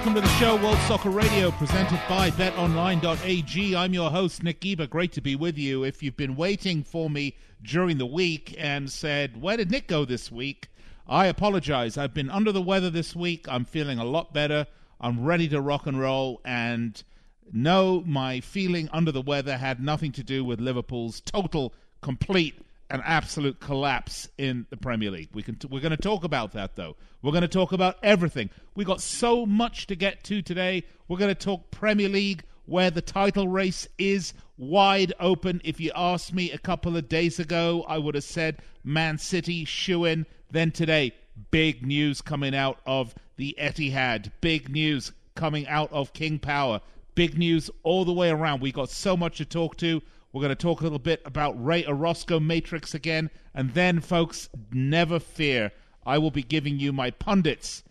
Welcome to the show, World Soccer Radio, presented by BetOnline.ag. I'm your host, Nick Geber. Great to be with you. If you've been waiting for me during the week and said, Where did Nick go this week? I apologize. I've been under the weather this week. I'm feeling a lot better. I'm ready to rock and roll. And no, my feeling under the weather had nothing to do with Liverpool's total, complete an absolute collapse in the Premier League. We can t- we're going to talk about that though. We're going to talk about everything. We got so much to get to today. We're going to talk Premier League where the title race is wide open. If you asked me a couple of days ago, I would have said Man City shoe in. Then today, big news coming out of the Etihad. Big news coming out of King Power. Big news all the way around. We got so much to talk to. We're going to talk a little bit about Ray Orozco Matrix again. And then, folks, never fear. I will be giving you my pundits'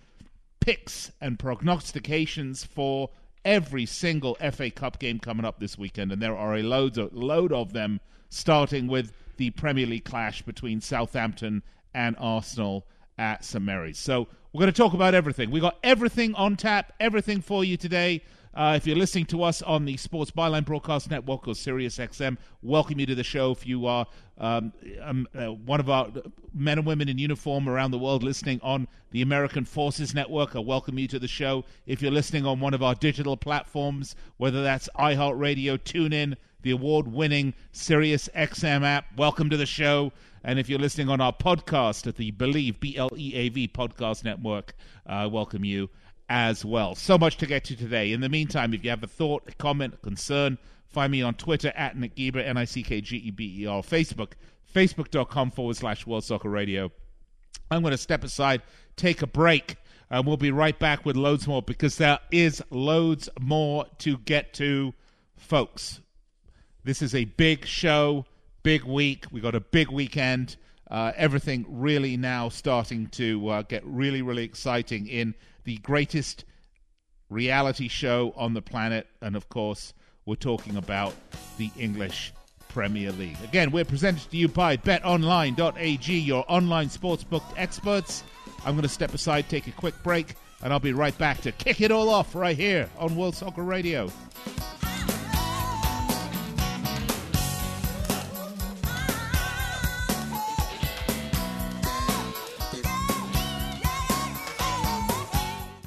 picks and prognostications for every single FA Cup game coming up this weekend. And there are a load of, load of them, starting with the Premier League clash between Southampton and Arsenal at St Mary's. So we're going to talk about everything. We got everything on tap, everything for you today. Uh, if you're listening to us on the Sports Byline Broadcast Network or Sirius XM, welcome you to the show. If you are um, um, uh, one of our men and women in uniform around the world listening on the American Forces Network, I welcome you to the show. If you're listening on one of our digital platforms, whether that's iHeartRadio, TuneIn, the award-winning Sirius XM app, welcome to the show. And if you're listening on our podcast at the Believe B L E A V podcast network, uh, welcome you as well. So much to get to today. In the meantime, if you have a thought, a comment, a concern, find me on Twitter at Nick Geber, N I C K G E B E R, Facebook, facebook.com forward slash World Soccer Radio. I'm going to step aside, take a break, and we'll be right back with loads more because there is loads more to get to, folks. This is a big show, big week. We got a big weekend. Uh, everything really now starting to uh, get really, really exciting in the greatest reality show on the planet. And of course, we're talking about the English Premier League. Again, we're presented to you by betonline.ag, your online sportsbook experts. I'm going to step aside, take a quick break, and I'll be right back to kick it all off right here on World Soccer Radio.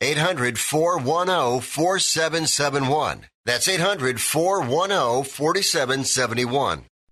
800 410 4771. That's 800 410 4771.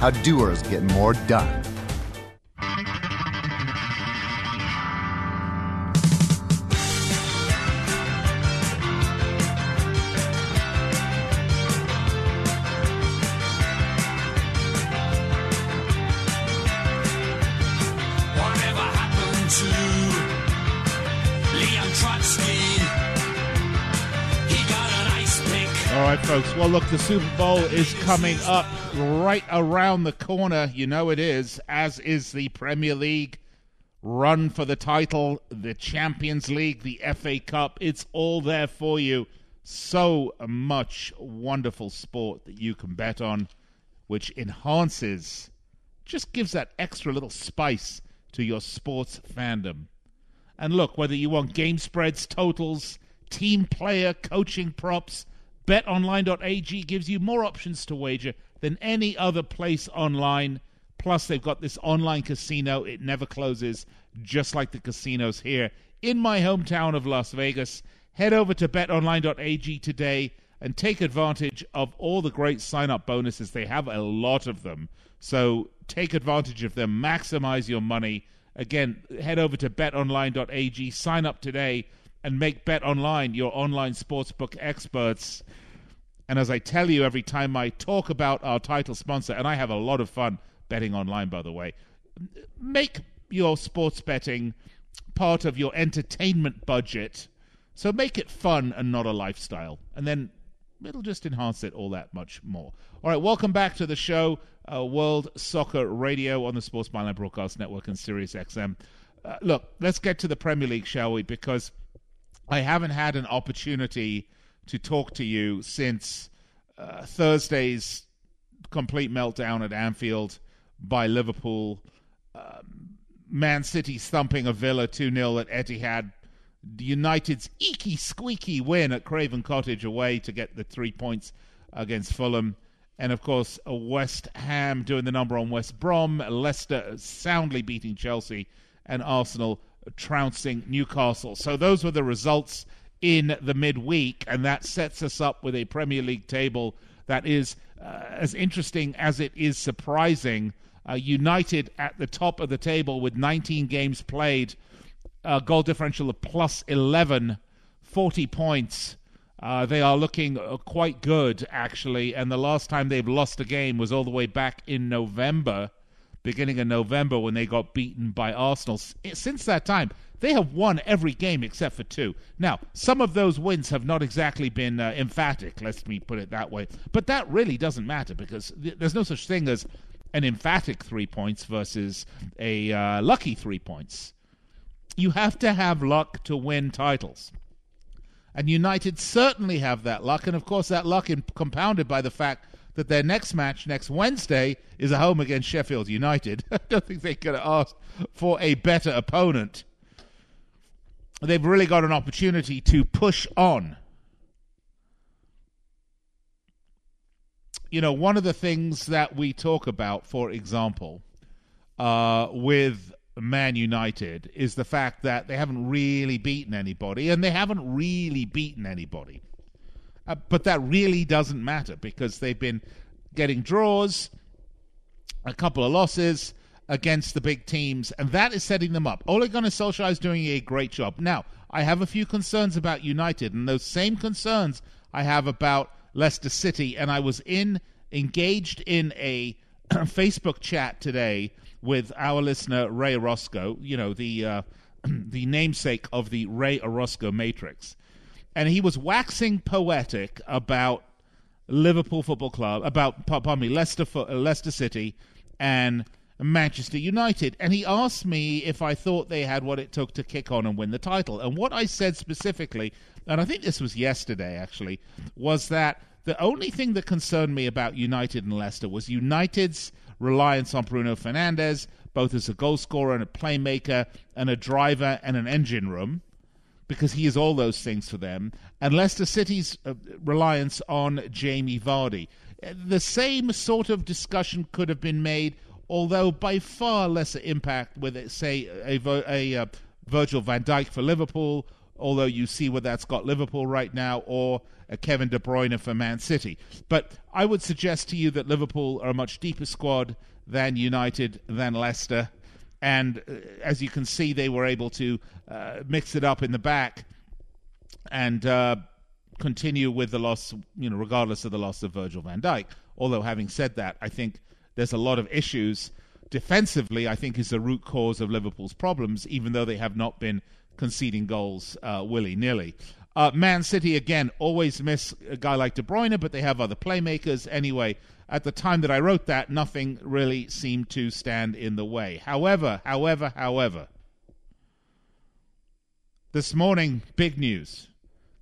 How doers get more done. Whatever happened to Leon Trotsky? He got an ice pick. All right, folks. Well, look, the Super Bowl is coming up right around the corner. You know it is, as is the Premier League run for the title, the Champions League, the FA Cup. It's all there for you. So much wonderful sport that you can bet on, which enhances, just gives that extra little spice to your sports fandom. And look, whether you want game spreads, totals, team player, coaching props, betonline.ag gives you more options to wager than any other place online. Plus, they've got this online casino. It never closes, just like the casinos here in my hometown of Las Vegas. Head over to betonline.ag today and take advantage of all the great sign up bonuses. They have a lot of them. So take advantage of them, maximize your money. Again, head over to betonline.ag, sign up today, and make BetOnline your online sportsbook experts. And as I tell you every time I talk about our title sponsor, and I have a lot of fun betting online, by the way, make your sports betting part of your entertainment budget. So make it fun and not a lifestyle. And then it'll just enhance it all that much more. All right, welcome back to the show, uh, World Soccer Radio on the Sports Byline Broadcast Network and Sirius XM. Uh, look, let's get to the Premier League, shall we? Because I haven't had an opportunity to talk to you since uh, Thursday's complete meltdown at Anfield by Liverpool. Um, Man City thumping a Villa 2 0 at Etihad. United's eeky squeaky win at Craven Cottage away to get the three points against Fulham. And of course, West Ham doing the number on West Brom, Leicester soundly beating Chelsea, and Arsenal trouncing Newcastle. So those were the results in the midweek, and that sets us up with a Premier League table that is uh, as interesting as it is surprising. Uh, United at the top of the table with 19 games played, a goal differential of plus 11, 40 points. Uh, they are looking uh, quite good, actually. And the last time they've lost a game was all the way back in November, beginning of November, when they got beaten by Arsenal. Since that time, they have won every game except for two. Now, some of those wins have not exactly been uh, emphatic, let me put it that way. But that really doesn't matter because th- there's no such thing as an emphatic three points versus a uh, lucky three points. You have to have luck to win titles. And United certainly have that luck. And of course, that luck in, compounded by the fact that their next match next Wednesday is a home against Sheffield United. I don't think they could have asked for a better opponent. They've really got an opportunity to push on. You know, one of the things that we talk about, for example, uh, with Man United is the fact that they haven't really beaten anybody, and they haven't really beaten anybody. Uh, but that really doesn't matter because they've been getting draws, a couple of losses against the big teams, and that is setting them up. Ole Gunnar Solskjaer is doing a great job. Now, I have a few concerns about United, and those same concerns I have about Leicester City. And I was in engaged in a Facebook chat today with our listener Ray Orozco, you know the uh, the namesake of the Ray Orozco Matrix, and he was waxing poetic about Liverpool Football Club, about pardon me, Leicester Leicester City, and Manchester United. And he asked me if I thought they had what it took to kick on and win the title. And what I said specifically, and I think this was yesterday actually, was that the only thing that concerned me about United and Leicester was United's reliance on Bruno Fernandes, both as a goal scorer and a playmaker and a driver and an engine room, because he is all those things for them, and Leicester City's uh, reliance on Jamie Vardy. The same sort of discussion could have been made, although by far lesser impact with, it, say, a, a, a uh, Virgil van Dijk for Liverpool, although you see where that's got Liverpool right now, or a Kevin De Bruyne for Man City. But I would suggest to you that Liverpool are a much deeper squad than United, than Leicester. And uh, as you can see, they were able to uh, mix it up in the back and uh, continue with the loss, you know, regardless of the loss of Virgil van Dijk. Although, having said that, I think there's a lot of issues defensively, I think, is the root cause of Liverpool's problems, even though they have not been conceding goals uh, willy nilly. Uh, Man City, again, always miss a guy like De Bruyne, but they have other playmakers. Anyway, at the time that I wrote that, nothing really seemed to stand in the way. However, however, however, this morning, big news.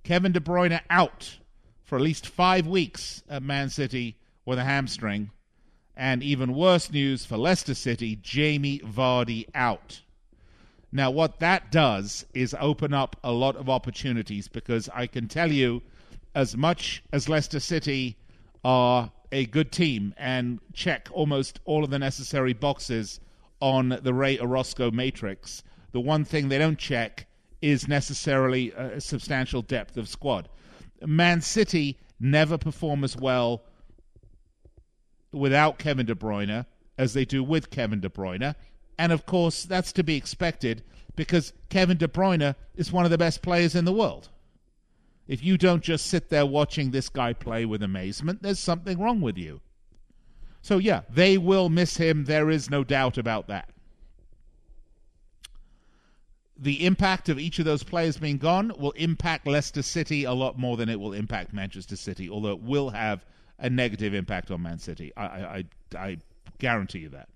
Kevin De Bruyne out for at least five weeks at Man City with a hamstring. And even worse news for Leicester City, Jamie Vardy out. Now, what that does is open up a lot of opportunities because I can tell you, as much as Leicester City are a good team and check almost all of the necessary boxes on the Ray Orozco matrix, the one thing they don't check is necessarily a substantial depth of squad. Man City never perform as well without Kevin De Bruyne as they do with Kevin De Bruyne. And of course, that's to be expected because Kevin De Bruyne is one of the best players in the world. If you don't just sit there watching this guy play with amazement, there's something wrong with you. So, yeah, they will miss him. There is no doubt about that. The impact of each of those players being gone will impact Leicester City a lot more than it will impact Manchester City, although it will have a negative impact on Man City. I, I, I guarantee you that.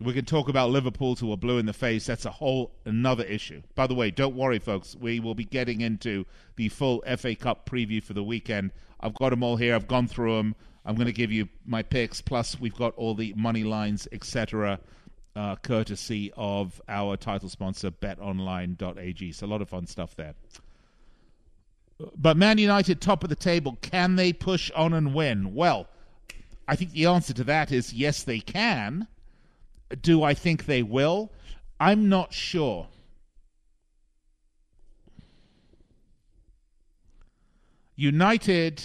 We can talk about Liverpool to a blue in the face. That's a whole another issue. By the way, don't worry, folks. We will be getting into the full FA Cup preview for the weekend. I've got them all here. I've gone through them. I'm going to give you my picks. Plus, we've got all the money lines, etc., uh, courtesy of our title sponsor, BetOnline.ag. So a lot of fun stuff there. But Man United, top of the table, can they push on and win? Well, I think the answer to that is yes, they can. Do I think they will? I'm not sure. United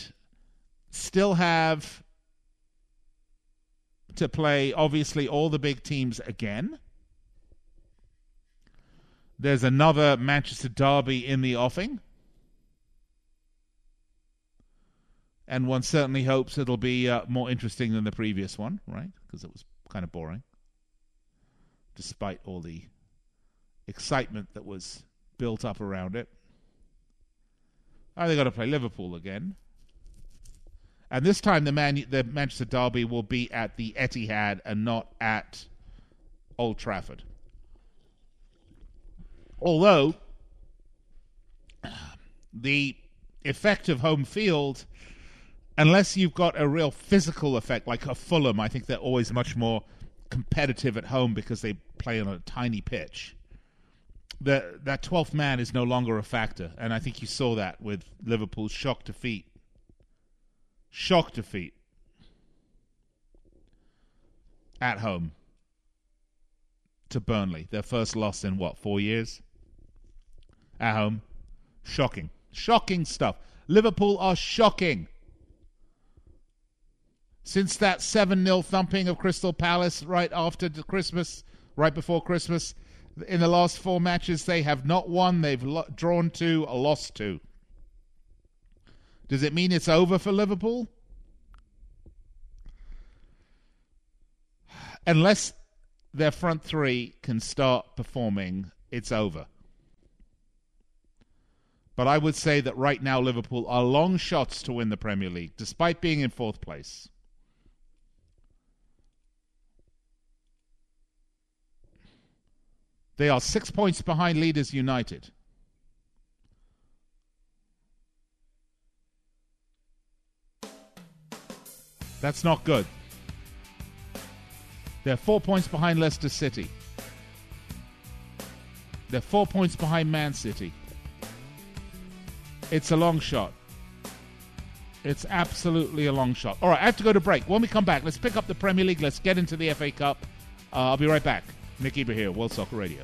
still have to play, obviously, all the big teams again. There's another Manchester Derby in the offing. And one certainly hopes it'll be uh, more interesting than the previous one, right? Because it was kind of boring despite all the excitement that was built up around it. Oh, they got to play Liverpool again. And this time, the Man the Manchester Derby will be at the Etihad and not at Old Trafford. Although the effect of home field, unless you've got a real physical effect like a Fulham, I think they're always much more competitive at home because they play on a tiny pitch. The, that 12th man is no longer a factor, and I think you saw that with Liverpool's shock defeat. Shock defeat at home to Burnley. Their first loss in what, four years? At home. Shocking. Shocking stuff. Liverpool are shocking. Since that 7 0 thumping of Crystal Palace right after Christmas, right before Christmas, in the last four matches, they have not won. They've lo- drawn two, lost two. Does it mean it's over for Liverpool? Unless their front three can start performing, it's over. But I would say that right now Liverpool are long shots to win the Premier League, despite being in fourth place. They are six points behind leaders United. That's not good. They're four points behind Leicester City. They're four points behind Man City. It's a long shot. It's absolutely a long shot. All right, I have to go to break. When we come back, let's pick up the Premier League. Let's get into the FA Cup. Uh, I'll be right back. Nick Geber here, World Soccer Radio.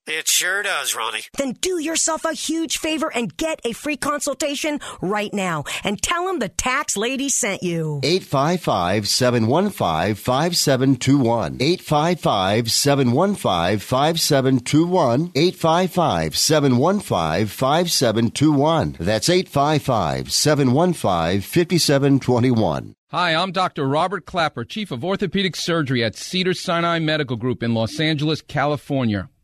It sure does, Roni. Then do yourself a huge favor and get a free consultation right now and tell them the tax lady sent you. 855 715 5721. 855 715 5721. 855 715 5721. That's 855 715 5721. Hi, I'm Dr. Robert Klapper, Chief of Orthopedic Surgery at Cedars-Sinai Medical Group in Los Angeles, California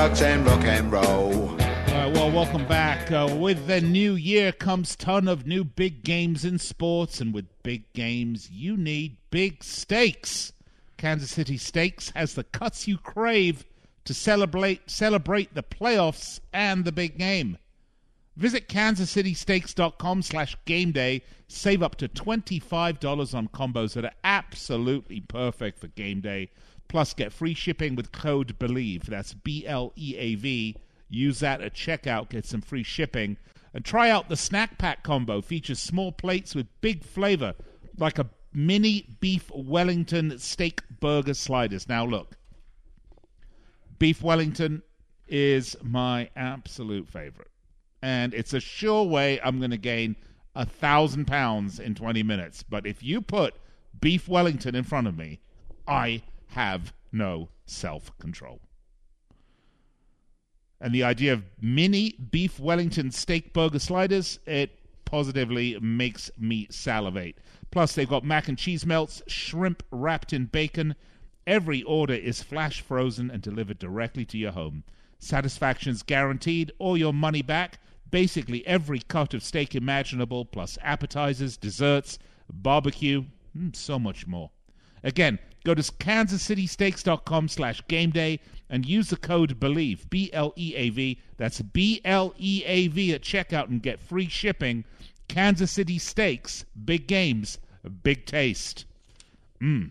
Drugs and rock and roll. Uh, well, welcome back. Uh, with the new year comes ton of new big games in sports, and with big games, you need big stakes. Kansas City Steaks has the cuts you crave to celebrate celebrate the playoffs and the big game. Visit kansascitysteaks.com slash game day. Save up to $25 on combos that are absolutely perfect for game day. Plus, get free shipping with code BELIEVE. That's B L E A V. Use that at checkout, get some free shipping. And try out the snack pack combo. Features small plates with big flavor, like a mini beef Wellington steak burger sliders. Now, look, beef Wellington is my absolute favorite. And it's a sure way I'm going to gain a thousand pounds in 20 minutes. But if you put beef Wellington in front of me, I have no self control. And the idea of mini beef Wellington steak burger sliders, it positively makes me salivate. Plus, they've got mac and cheese melts, shrimp wrapped in bacon. Every order is flash frozen and delivered directly to your home. Satisfaction's guaranteed or your money back. Basically, every cut of steak imaginable, plus appetizers, desserts, barbecue, mm, so much more. Again, go to kansascitysteaks.com slash game day and use the code BELIEVE, B-L-E-A-V. That's B-L-E-A-V at checkout and get free shipping. Kansas City Steaks, big games, big taste. Mmm.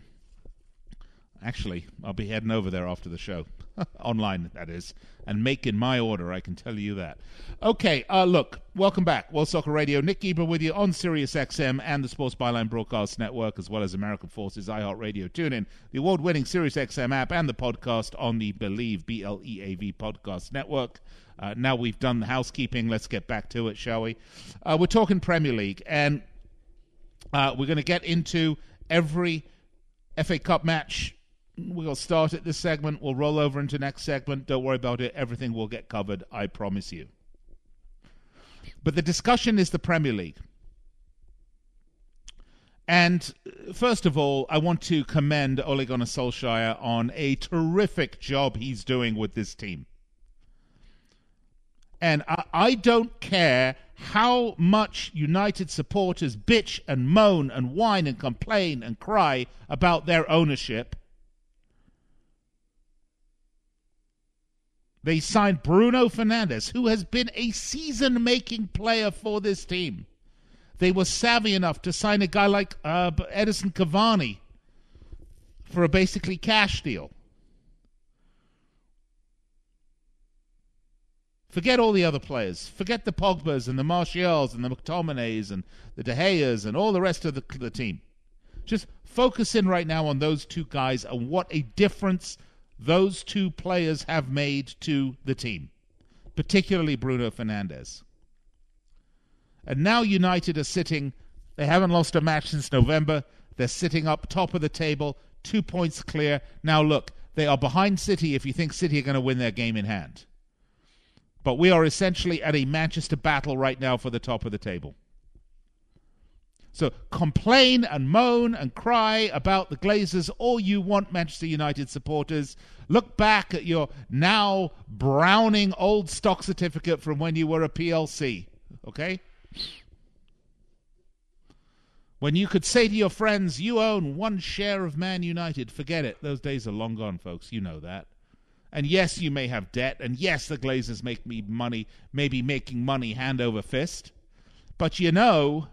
Actually, I'll be heading over there after the show. Online, that is. And making my order, I can tell you that. Okay, uh, look, welcome back. World Soccer Radio. Nick Geber with you on Sirius XM and the Sports Byline Broadcast Network, as well as American Forces iHeartRadio. Tune in the award winning Sirius XM app and the podcast on the Believe, B L E A V Podcast Network. Uh, now we've done the housekeeping, let's get back to it, shall we? Uh, we're talking Premier League, and uh, we're going to get into every FA Cup match We'll start at this segment. We'll roll over into next segment. Don't worry about it. Everything will get covered. I promise you. But the discussion is the Premier League. And uh, first of all, I want to commend Ole Gunnar Solskjaer on a terrific job he's doing with this team. And I, I don't care how much United supporters bitch and moan and whine and complain and cry about their ownership. They signed Bruno Fernandes, who has been a season making player for this team. They were savvy enough to sign a guy like uh, Edinson Cavani for a basically cash deal. Forget all the other players. Forget the Pogbas and the Martials and the McTominays and the De Geas and all the rest of the, the team. Just focus in right now on those two guys and what a difference those two players have made to the team, particularly Bruno Fernandes. And now United are sitting, they haven't lost a match since November. They're sitting up top of the table, two points clear. Now, look, they are behind City if you think City are going to win their game in hand. But we are essentially at a Manchester battle right now for the top of the table. So complain and moan and cry about the Glazers all you want, Manchester United supporters. Look back at your now browning old stock certificate from when you were a PLC, okay? When you could say to your friends, you own one share of Man United, forget it. Those days are long gone, folks. You know that. And yes, you may have debt, and yes, the Glazers make me money, maybe making money hand over fist. But you know,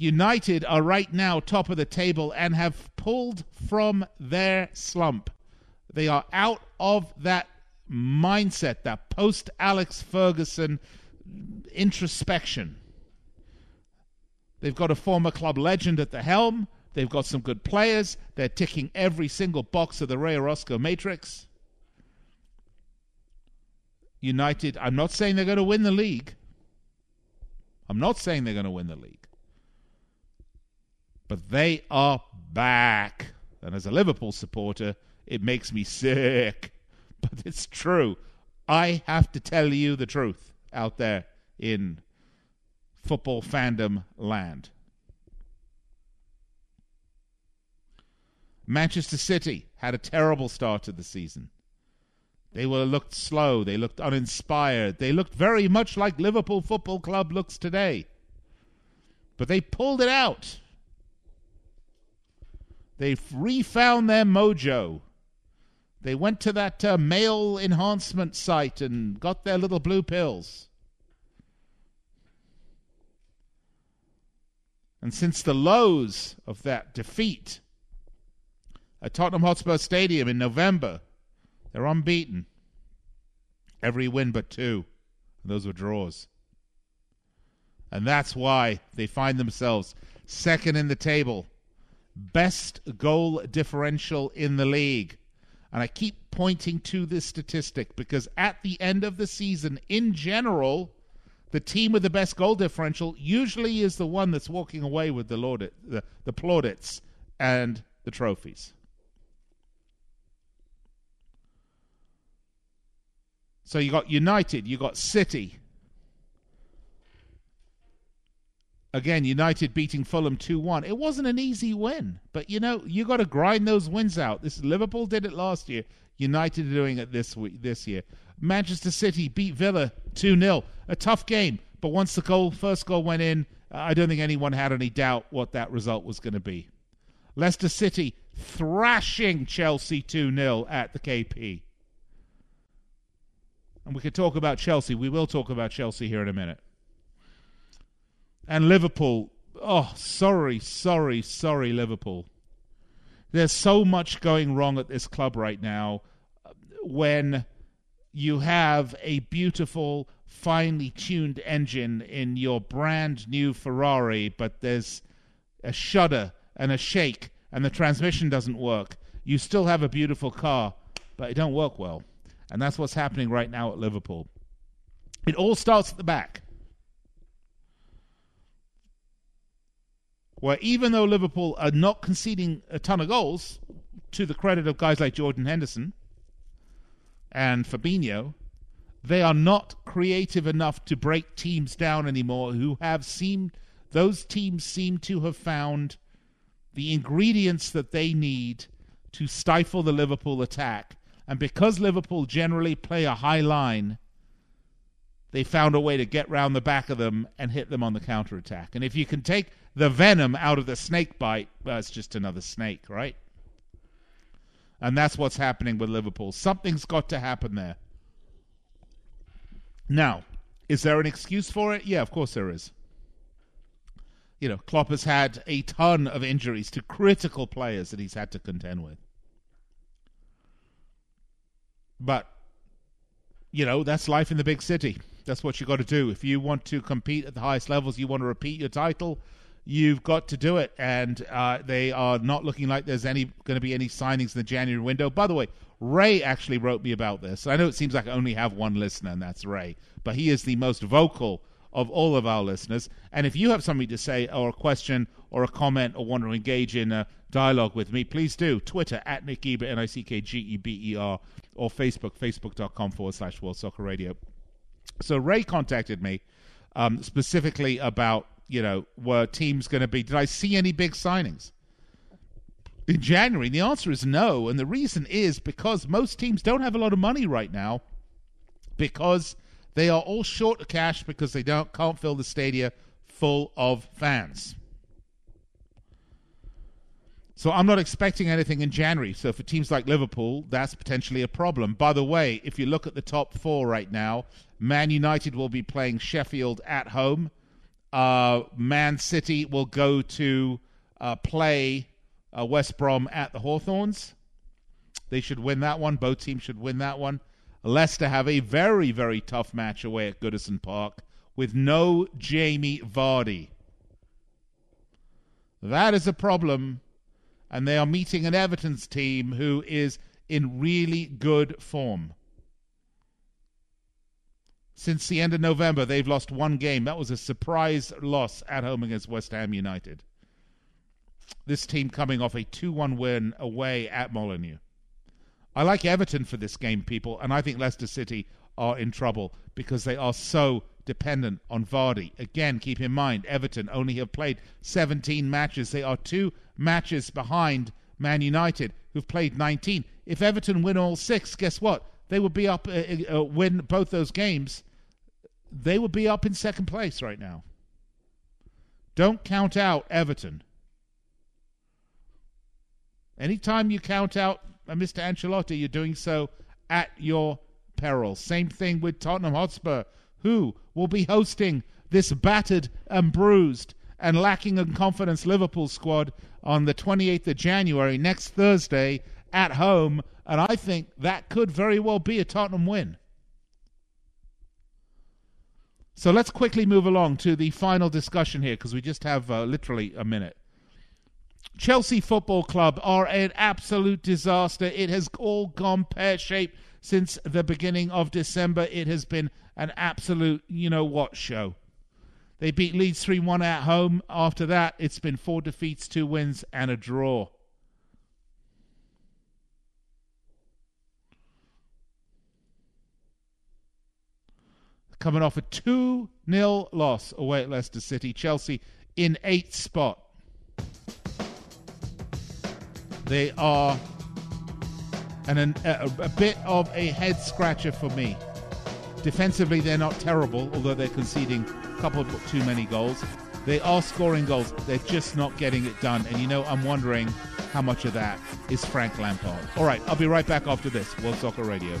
United are right now top of the table and have pulled from their slump. They are out of that mindset, that post Alex Ferguson introspection. They've got a former club legend at the helm. They've got some good players. They're ticking every single box of the Ray Orozco matrix. United, I'm not saying they're going to win the league. I'm not saying they're going to win the league. But they are back. And as a Liverpool supporter, it makes me sick. But it's true. I have to tell you the truth out there in football fandom land. Manchester City had a terrible start to the season. They were looked slow. They looked uninspired. They looked very much like Liverpool Football Club looks today. But they pulled it out. They refound their mojo. They went to that uh, male enhancement site and got their little blue pills. And since the lows of that defeat at Tottenham Hotspur Stadium in November, they're unbeaten. Every win but two. Those were draws. And that's why they find themselves second in the table. Best goal differential in the league. And I keep pointing to this statistic because at the end of the season, in general, the team with the best goal differential usually is the one that's walking away with the, laudit, the, the plaudits and the trophies. So you got United, you got City. Again, United beating Fulham 2 1. It wasn't an easy win, but you know, you got to grind those wins out. This Liverpool did it last year. United are doing it this week, this year. Manchester City beat Villa 2 0. A tough game, but once the goal, first goal went in, I don't think anyone had any doubt what that result was going to be. Leicester City thrashing Chelsea 2 0 at the KP. And we could talk about Chelsea. We will talk about Chelsea here in a minute. And Liverpool. Oh, sorry, sorry, sorry, Liverpool. There's so much going wrong at this club right now uh, when you have a beautiful, finely tuned engine in your brand new Ferrari, but there's a shudder and a shake and the transmission doesn't work. You still have a beautiful car, but it don't work well. And that's what's happening right now at Liverpool. It all starts at the back. Where even though Liverpool are not conceding a ton of goals, to the credit of guys like Jordan Henderson and Fabinho, they are not creative enough to break teams down anymore who have seemed those teams seem to have found the ingredients that they need to stifle the Liverpool attack. And because Liverpool generally play a high line, they found a way to get round the back of them and hit them on the counter attack. And if you can take the venom out of the snake bite, well, it's just another snake, right? And that's what's happening with Liverpool. Something's got to happen there. Now, is there an excuse for it? Yeah, of course there is. You know, Klopp has had a ton of injuries to critical players that he's had to contend with. But you know, that's life in the big city. That's what you got to do. If you want to compete at the highest levels, you want to repeat your title, you've got to do it. And uh, they are not looking like there's any going to be any signings in the January window. By the way, Ray actually wrote me about this. I know it seems like I only have one listener, and that's Ray, but he is the most vocal of all of our listeners. And if you have something to say or a question or a comment or want to engage in a dialogue with me, please do. Twitter at Nick Geber, N I C K G E B E R, or Facebook, facebook.com forward slash World Soccer Radio. So Ray contacted me um, specifically about, you know, were teams going to be, did I see any big signings? In January, And the answer is no. And the reason is because most teams don't have a lot of money right now because they are all short of cash because they don't can't fill the stadia full of fans. So I'm not expecting anything in January. So for teams like Liverpool, that's potentially a problem. By the way, if you look at the top four right now, Man United will be playing Sheffield at home. Uh, Man City will go to uh, play uh, West Brom at the Hawthorns. They should win that one. Both teams should win that one. Leicester have a very, very tough match away at Goodison Park with no Jamie Vardy. That is a problem, and they are meeting an Everton's team who is in really good form. Since the end of November, they've lost one game. That was a surprise loss at home against West Ham United. This team coming off a 2 1 win away at Molineux. I like Everton for this game, people, and I think Leicester City are in trouble because they are so dependent on Vardy. Again, keep in mind, Everton only have played 17 matches. They are two matches behind Man United, who've played 19. If Everton win all six, guess what? They would be up, uh, uh, uh, win both those games. They would be up in second place right now. Don't count out Everton. Anytime you count out uh, Mr. Ancelotti, you're doing so at your peril. Same thing with Tottenham Hotspur, who will be hosting this battered and bruised and lacking in confidence Liverpool squad on the 28th of January, next Thursday, at home. And I think that could very well be a Tottenham win. So let's quickly move along to the final discussion here because we just have uh, literally a minute. Chelsea Football Club are an absolute disaster. It has all gone pear shaped since the beginning of December. It has been an absolute, you know what, show. They beat Leeds 3 1 at home. After that, it's been four defeats, two wins, and a draw. Coming off a 2 0 loss away at Leicester City. Chelsea in eighth spot. They are an, a, a bit of a head scratcher for me. Defensively, they're not terrible, although they're conceding a couple too many goals. They are scoring goals. They're just not getting it done. And you know, I'm wondering how much of that is Frank Lampard. All right, I'll be right back after this. World Soccer Radio.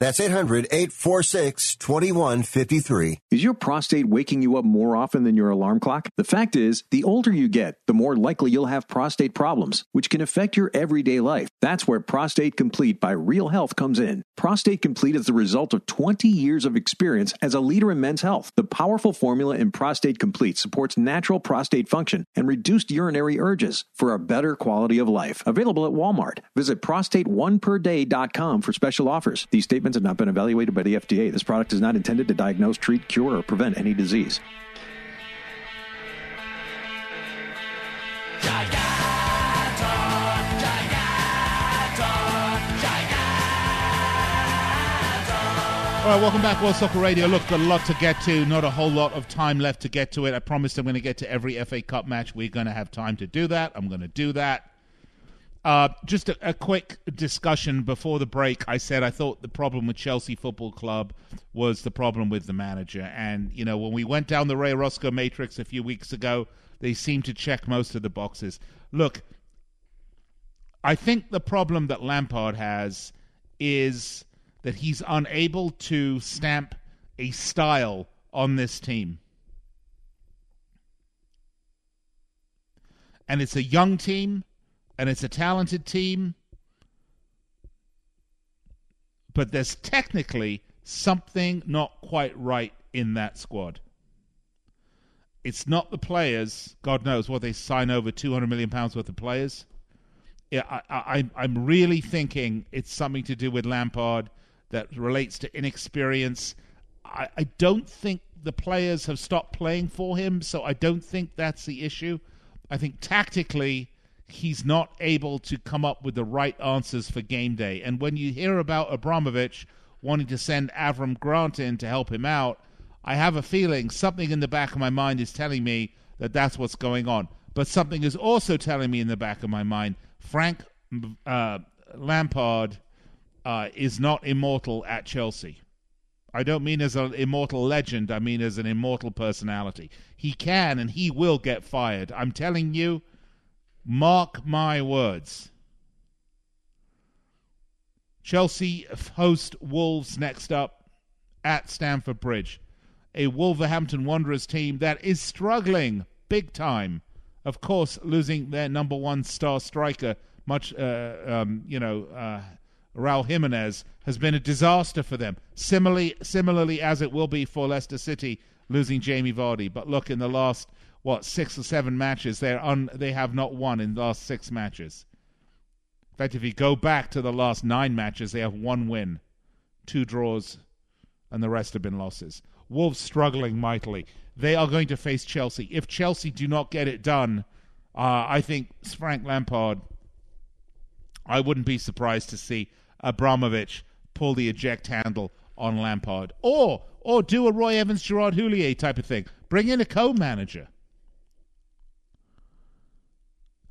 That's 800 846 2153. Is your prostate waking you up more often than your alarm clock? The fact is, the older you get, the more likely you'll have prostate problems, which can affect your everyday life. That's where Prostate Complete by Real Health comes in. Prostate Complete is the result of 20 years of experience as a leader in men's health. The powerful formula in Prostate Complete supports natural prostate function and reduced urinary urges for a better quality of life. Available at Walmart. Visit prostateoneperday.com for special offers. These statements have not been evaluated by the FDA. This product is not intended to diagnose, treat, cure, or prevent any disease. All right, welcome back, World Soccer Radio. Look, got a lot to get to. Not a whole lot of time left to get to it. I promised I'm going to get to every FA Cup match. We're going to have time to do that. I'm going to do that. Uh, just a, a quick discussion before the break. I said I thought the problem with Chelsea Football Club was the problem with the manager. And, you know, when we went down the Ray Roscoe matrix a few weeks ago, they seemed to check most of the boxes. Look, I think the problem that Lampard has is that he's unable to stamp a style on this team. And it's a young team, and it's a talented team, but there's technically something not quite right in that squad. It's not the players. God knows what they sign over two hundred million pounds worth of players. Yeah, I, I, I'm really thinking it's something to do with Lampard that relates to inexperience. I, I don't think the players have stopped playing for him, so I don't think that's the issue. I think tactically, he's not able to come up with the right answers for game day. And when you hear about Abramovich wanting to send Avram Grant in to help him out, I have a feeling something in the back of my mind is telling me that that's what's going on. But something is also telling me in the back of my mind Frank uh, Lampard uh, is not immortal at Chelsea. I don't mean as an immortal legend, I mean as an immortal personality. He can and he will get fired. I'm telling you, mark my words. Chelsea host Wolves next up at Stamford Bridge. A Wolverhampton Wanderers team that is struggling big time. Of course, losing their number one star striker, much, uh, um, you know, uh, Raul Jimenez has been a disaster for them. Similarly, similarly as it will be for Leicester City losing Jamie Vardy. But look, in the last what six or seven matches, they're un, they have not won in the last six matches. In fact, if you go back to the last nine matches, they have one win, two draws, and the rest have been losses. Wolves struggling mightily. They are going to face Chelsea. If Chelsea do not get it done, uh, I think Frank Lampard. I wouldn't be surprised to see Abramovich pull the eject handle on Lampard, or or do a Roy Evans, Gerard Houllier type of thing. Bring in a co-manager.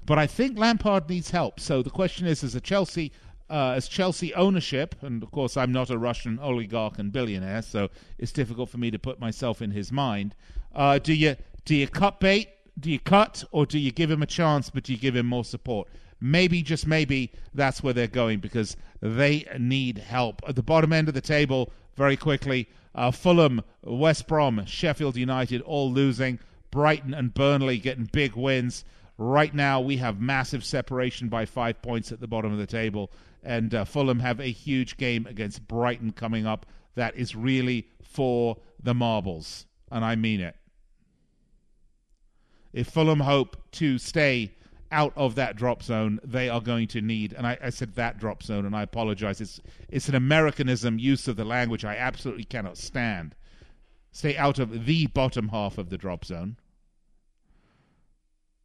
But I think Lampard needs help. So the question is, as a Chelsea, uh, as Chelsea ownership, and of course I'm not a Russian oligarch and billionaire, so it's difficult for me to put myself in his mind. Uh, do you do you cut bait? Do you cut, or do you give him a chance, but do you give him more support? maybe, just maybe, that's where they're going because they need help. At the bottom end of the table, very quickly, uh, Fulham, West Brom, Sheffield United all losing. Brighton and Burnley getting big wins. Right now, we have massive separation by five points at the bottom of the table. And uh, Fulham have a huge game against Brighton coming up that is really for the marbles. And I mean it. If Fulham hope to stay out of that drop zone, they are going to need, and I, I, said that drop zone, and I apologize. It's it's an Americanism use of the language I absolutely cannot stand. Stay out of the bottom half of the drop zone.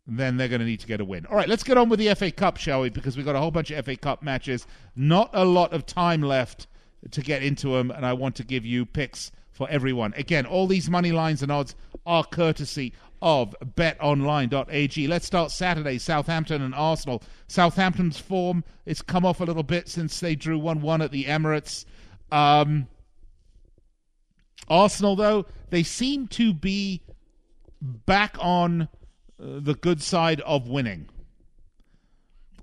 Then they're going to need to get a win. All right, let's get on with the FA Cup, shall we? Because we've got a whole bunch of FA Cup matches. Not a lot of time left to get into them, and I want to give you picks for everyone. Again, all these money lines and odds are courtesy of betonline.ag. Let's start Saturday, Southampton and Arsenal. Southampton's form has come off a little bit since they drew 1 1 at the Emirates. Um, Arsenal, though, they seem to be back on the good side of winning.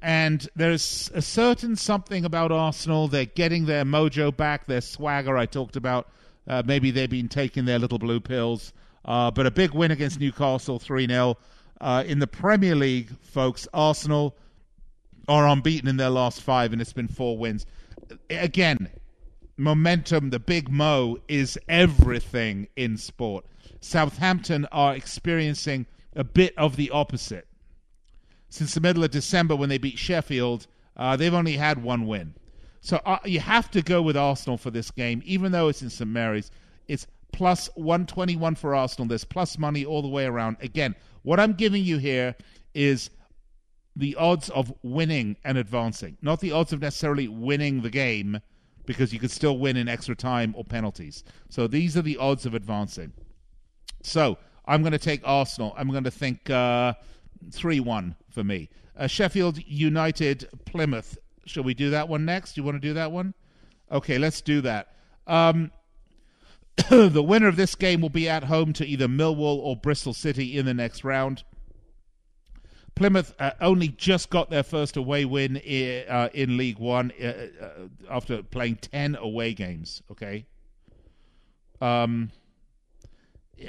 And there's a certain something about Arsenal. They're getting their mojo back, their swagger. I talked about uh, maybe they've been taking their little blue pills. Uh, but a big win against Newcastle, 3 0. Uh, in the Premier League, folks, Arsenal are unbeaten in their last five, and it's been four wins. Again, momentum, the big mo, is everything in sport. Southampton are experiencing a bit of the opposite. Since the middle of December, when they beat Sheffield, uh, they've only had one win. So uh, you have to go with Arsenal for this game, even though it's in St Mary's. It's plus 121 for Arsenal. There's plus money all the way around. Again, what I'm giving you here is the odds of winning and advancing, not the odds of necessarily winning the game, because you could still win in extra time or penalties. So these are the odds of advancing. So I'm going to take Arsenal. I'm going to think 3 uh, 1 for me. Uh, Sheffield United, Plymouth. Shall we do that one next? You want to do that one? Okay, let's do that. Um, the winner of this game will be at home to either Millwall or Bristol City in the next round. Plymouth uh, only just got their first away win in, uh, in League One uh, uh, after playing 10 away games. Okay. Um,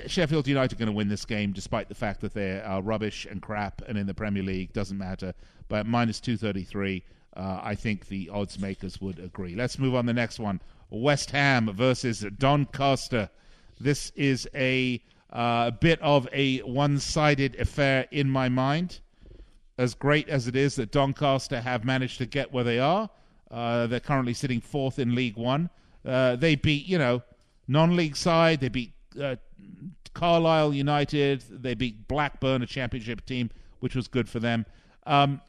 Sheffield United are going to win this game despite the fact that they are rubbish and crap and in the Premier League. Doesn't matter. But minus 233, uh, I think the odds makers would agree. Let's move on to the next one. West Ham versus Doncaster. This is a uh, bit of a one-sided affair in my mind. As great as it is that Doncaster have managed to get where they are, uh, they're currently sitting fourth in League One. Uh, they beat, you know, non-league side. They beat uh, Carlisle United. They beat Blackburn, a championship team, which was good for them. Um,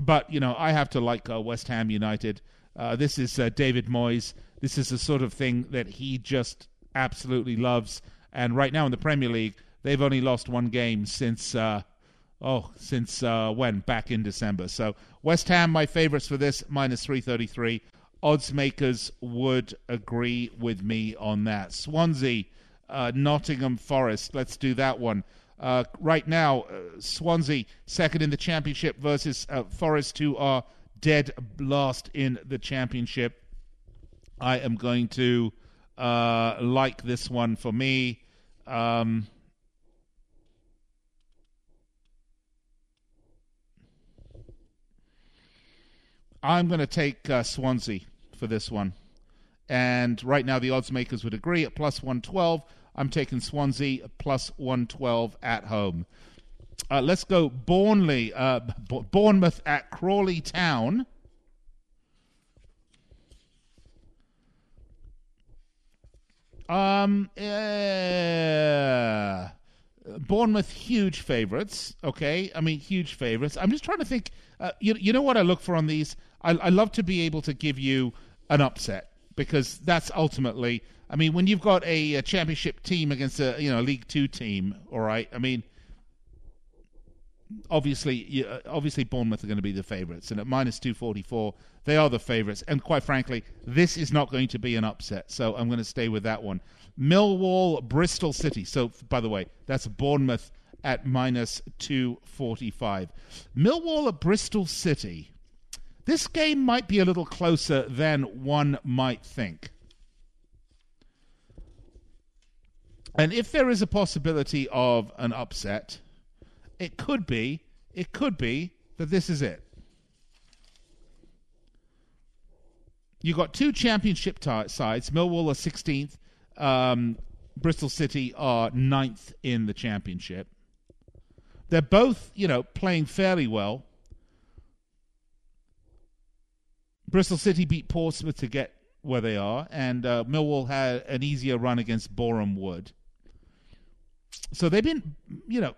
but you know, I have to like uh, West Ham United. Uh, this is uh, David Moyes. This is the sort of thing that he just absolutely loves. And right now in the Premier League, they've only lost one game since uh, oh since uh, when back in December. So West Ham, my favourites for this minus three thirty three. Odds makers would agree with me on that. Swansea, uh, Nottingham Forest. Let's do that one. Uh, right now, uh, Swansea second in the championship versus uh, Forest, who are dead last in the championship. I am going to uh, like this one for me. Um, I'm going to take uh, Swansea for this one. And right now, the odds makers would agree at plus 112. I'm taking Swansea plus 112 at home. Uh, let's go Bournemouth, uh, Bournemouth at Crawley Town. Um, uh, Bournemouth huge favorites. Okay, I mean huge favorites. I'm just trying to think. Uh, you you know what I look for on these? I, I love to be able to give you an upset because that's ultimately. I mean, when you've got a, a championship team against a you know League Two team, all right. I mean, obviously, uh, obviously Bournemouth are going to be the favourites, and at minus two forty four, they are the favourites. And quite frankly, this is not going to be an upset, so I'm going to stay with that one. Millwall, Bristol City. So, by the way, that's Bournemouth at minus two forty five. Millwall at Bristol City. This game might be a little closer than one might think. And if there is a possibility of an upset, it could be, it could be that this is it. You've got two championship t- sides. Millwall are 16th. Um, Bristol City are 9th in the championship. They're both, you know, playing fairly well. Bristol City beat Portsmouth to get where they are, and uh, Millwall had an easier run against Boreham Wood. So they've been, you know,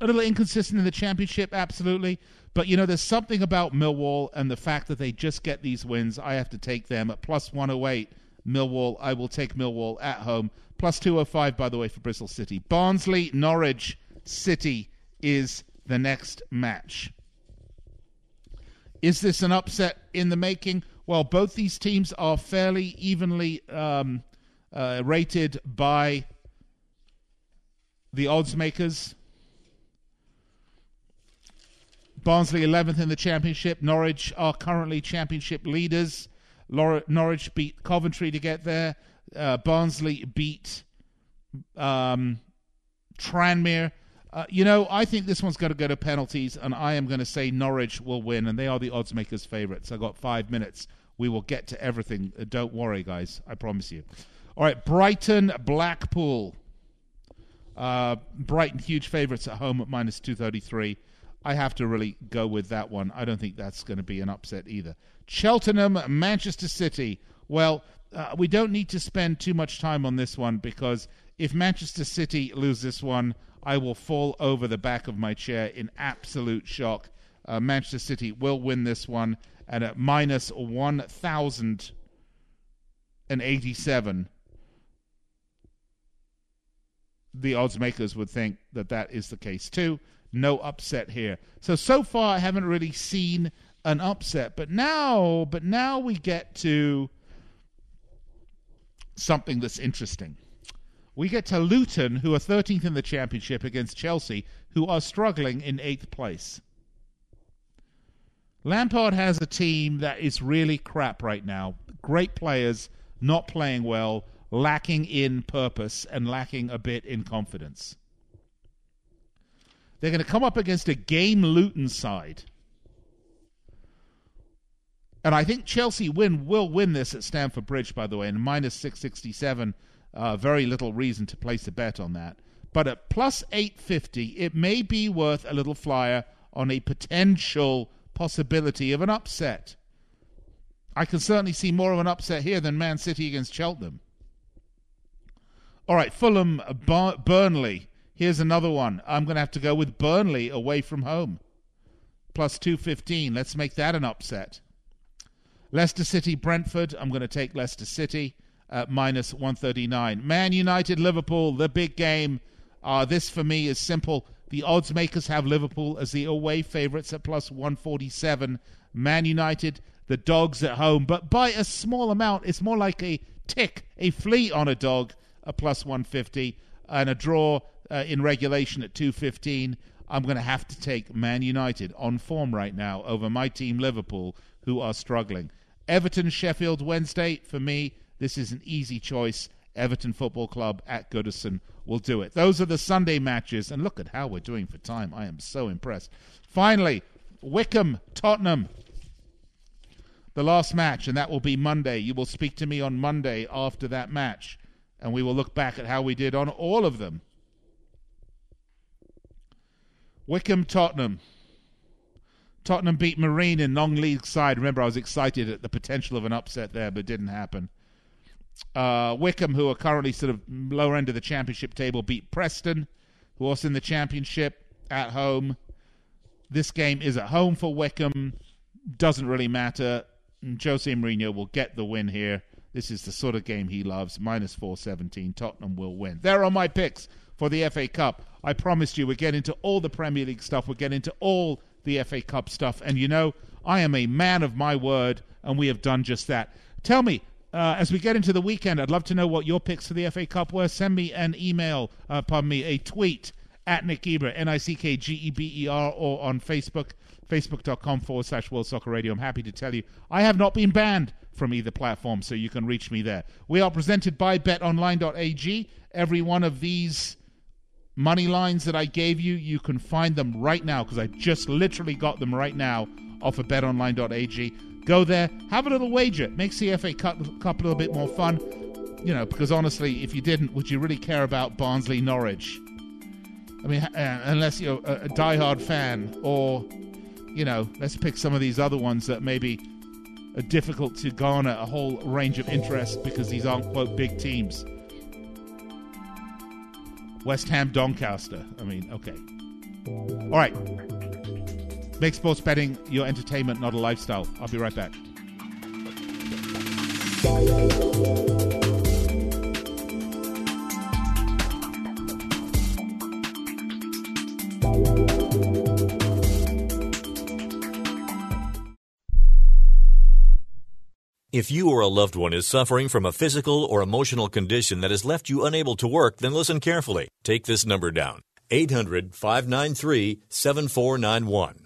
a little inconsistent in the championship, absolutely. But you know, there's something about Millwall and the fact that they just get these wins. I have to take them at plus 108. Millwall, I will take Millwall at home. Plus 205, by the way, for Bristol City. Barnsley, Norwich City is the next match. Is this an upset in the making? Well, both these teams are fairly evenly um, uh, rated by the odds makers. Barnsley 11th in the championship. Norwich are currently championship leaders. Lor- Norwich beat Coventry to get there. Uh, Barnsley beat um, Tranmere. Uh, you know, I think this one's going to go to penalties, and I am going to say Norwich will win, and they are the odds makers' favourites. I've got five minutes. We will get to everything. Uh, don't worry, guys. I promise you. All right, Brighton, Blackpool. Uh, Brighton, huge favourites at home at minus 233. I have to really go with that one. I don't think that's going to be an upset either. Cheltenham, Manchester City. Well, uh, we don't need to spend too much time on this one because if Manchester City lose this one, I will fall over the back of my chair in absolute shock. Uh, Manchester City will win this one, and at minus 1,087, the odds makers would think that that is the case too. No upset here. So so far, I haven't really seen an upset, but now, but now we get to something that's interesting. We get to Luton, who are 13th in the championship, against Chelsea, who are struggling in eighth place. Lampard has a team that is really crap right now. Great players, not playing well, lacking in purpose, and lacking a bit in confidence. They're going to come up against a game Luton side. And I think Chelsea win will win this at Stamford Bridge, by the way, in minus 667 uh, very little reason to place a bet on that. But at plus 850, it may be worth a little flyer on a potential possibility of an upset. I can certainly see more of an upset here than Man City against Cheltenham. All right, Fulham, Bar- Burnley. Here's another one. I'm going to have to go with Burnley away from home. Plus 215. Let's make that an upset. Leicester City, Brentford. I'm going to take Leicester City at minus 139. Man United, Liverpool, the big game. Uh, this for me is simple. The odds makers have Liverpool as the away favourites at plus 147. Man United, the dogs at home, but by a small amount. It's more like a tick, a flea on a dog, a plus 150, and a draw uh, in regulation at 215. I'm going to have to take Man United on form right now over my team Liverpool, who are struggling. Everton, Sheffield Wednesday, for me, this is an easy choice. Everton Football Club at Goodison will do it. Those are the Sunday matches, and look at how we're doing for time. I am so impressed. Finally, Wycombe, Tottenham. The last match, and that will be Monday. You will speak to me on Monday after that match, and we will look back at how we did on all of them. Wycombe, Tottenham. Tottenham beat Marine in non-league side. Remember, I was excited at the potential of an upset there, but it didn't happen. Uh, Wycombe, who are currently sort of lower end of the championship table, beat Preston, who are also in the championship at home. This game is at home for Wycombe. Doesn't really matter. Jose Mourinho will get the win here. This is the sort of game he loves. Minus 417. Tottenham will win. There are my picks for the FA Cup. I promised you we're getting into all the Premier League stuff. We're getting into all the FA Cup stuff. And you know, I am a man of my word, and we have done just that. Tell me, uh, as we get into the weekend, I'd love to know what your picks for the FA Cup were. Send me an email, uh, pardon me, a tweet at Nick Geber, N I C K G E B E R, or on Facebook, facebook.com forward slash World Soccer Radio. I'm happy to tell you I have not been banned from either platform, so you can reach me there. We are presented by betonline.ag. Every one of these money lines that I gave you, you can find them right now because I just literally got them right now off of betonline.ag. Go there, have a little wager. It makes the FA Cup, Cup a little bit more fun. You know, because honestly, if you didn't, would you really care about Barnsley Norwich? I mean, uh, unless you're a, a diehard fan, or, you know, let's pick some of these other ones that maybe are difficult to garner a whole range of interest because these aren't, quote, big teams. West Ham Doncaster. I mean, okay. All right. Make sports betting your entertainment, not a lifestyle. I'll be right back. If you or a loved one is suffering from a physical or emotional condition that has left you unable to work, then listen carefully. Take this number down 800 593 7491.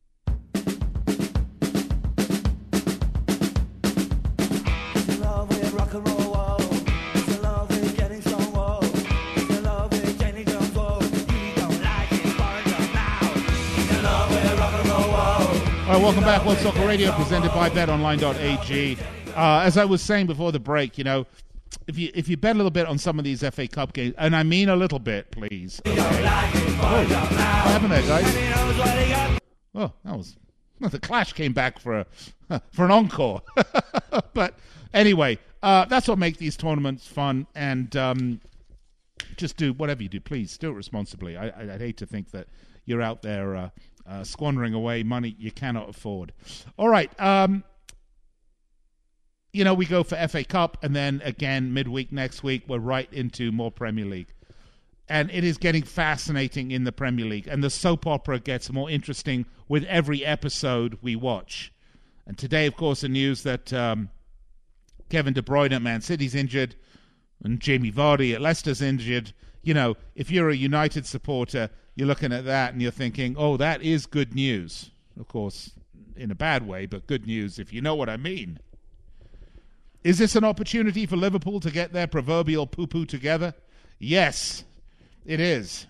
All right, welcome back. World Soccer Radio, presented by BetOnline.ag. Uh, as I was saying before the break, you know, if you if you bet a little bit on some of these FA Cup games, and I mean a little bit, please. Okay. Oh, what happened there, guys? Oh, that was well, the Clash came back for a for an encore. but anyway, uh, that's what makes these tournaments fun, and um, just do whatever you do, please do it responsibly. I, would hate to think that you're out there uh, uh, squandering away money you cannot afford. All right. Um, you know, we go for FA Cup, and then again, midweek next week, we're right into more Premier League. And it is getting fascinating in the Premier League. And the soap opera gets more interesting with every episode we watch. And today, of course, the news that um, Kevin De Bruyne at Man City's injured, and Jamie Vardy at Leicester's injured. You know, if you're a United supporter, you're looking at that and you're thinking, oh, that is good news. Of course, in a bad way, but good news if you know what I mean. Is this an opportunity for Liverpool to get their proverbial poo poo together? Yes, it is.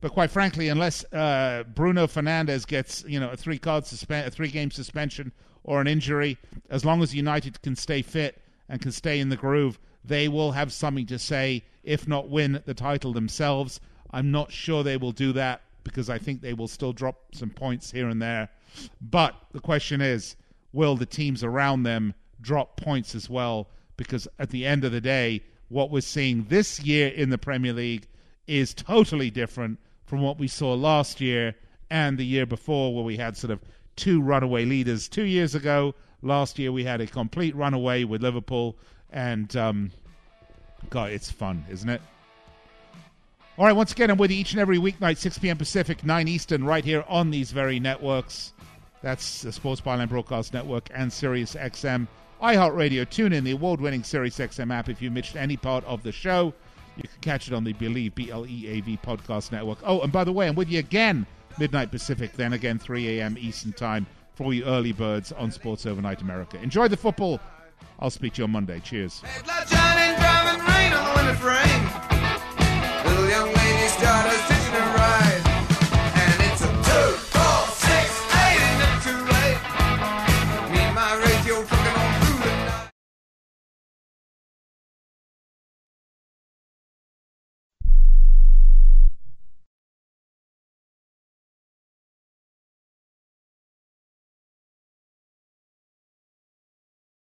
But quite frankly, unless uh, Bruno Fernandes gets you know a three card suspen- a three game suspension or an injury, as long as United can stay fit and can stay in the groove, they will have something to say, if not win the title themselves. I'm not sure they will do that because I think they will still drop some points here and there. But the question is, will the teams around them drop points as well? Because at the end of the day, what we're seeing this year in the Premier League is totally different from what we saw last year and the year before, where we had sort of two runaway leaders. Two years ago, last year, we had a complete runaway with Liverpool, and um, God, it's fun, isn't it? All right, once again, I'm with you each and every weeknight, 6 p.m. Pacific, 9 Eastern, right here on these very networks. That's the Sports Byline Broadcast Network and Sirius XM. iHeartRadio, tune in the award winning Sirius XM app if you missed any part of the show. You can catch it on the Bleav, B L E A V podcast network. Oh, and by the way, I'm with you again, midnight Pacific, then again 3 a.m. Eastern Time for all you early birds on Sports Overnight America. Enjoy the football. I'll speak to you on Monday. Cheers. rodeamos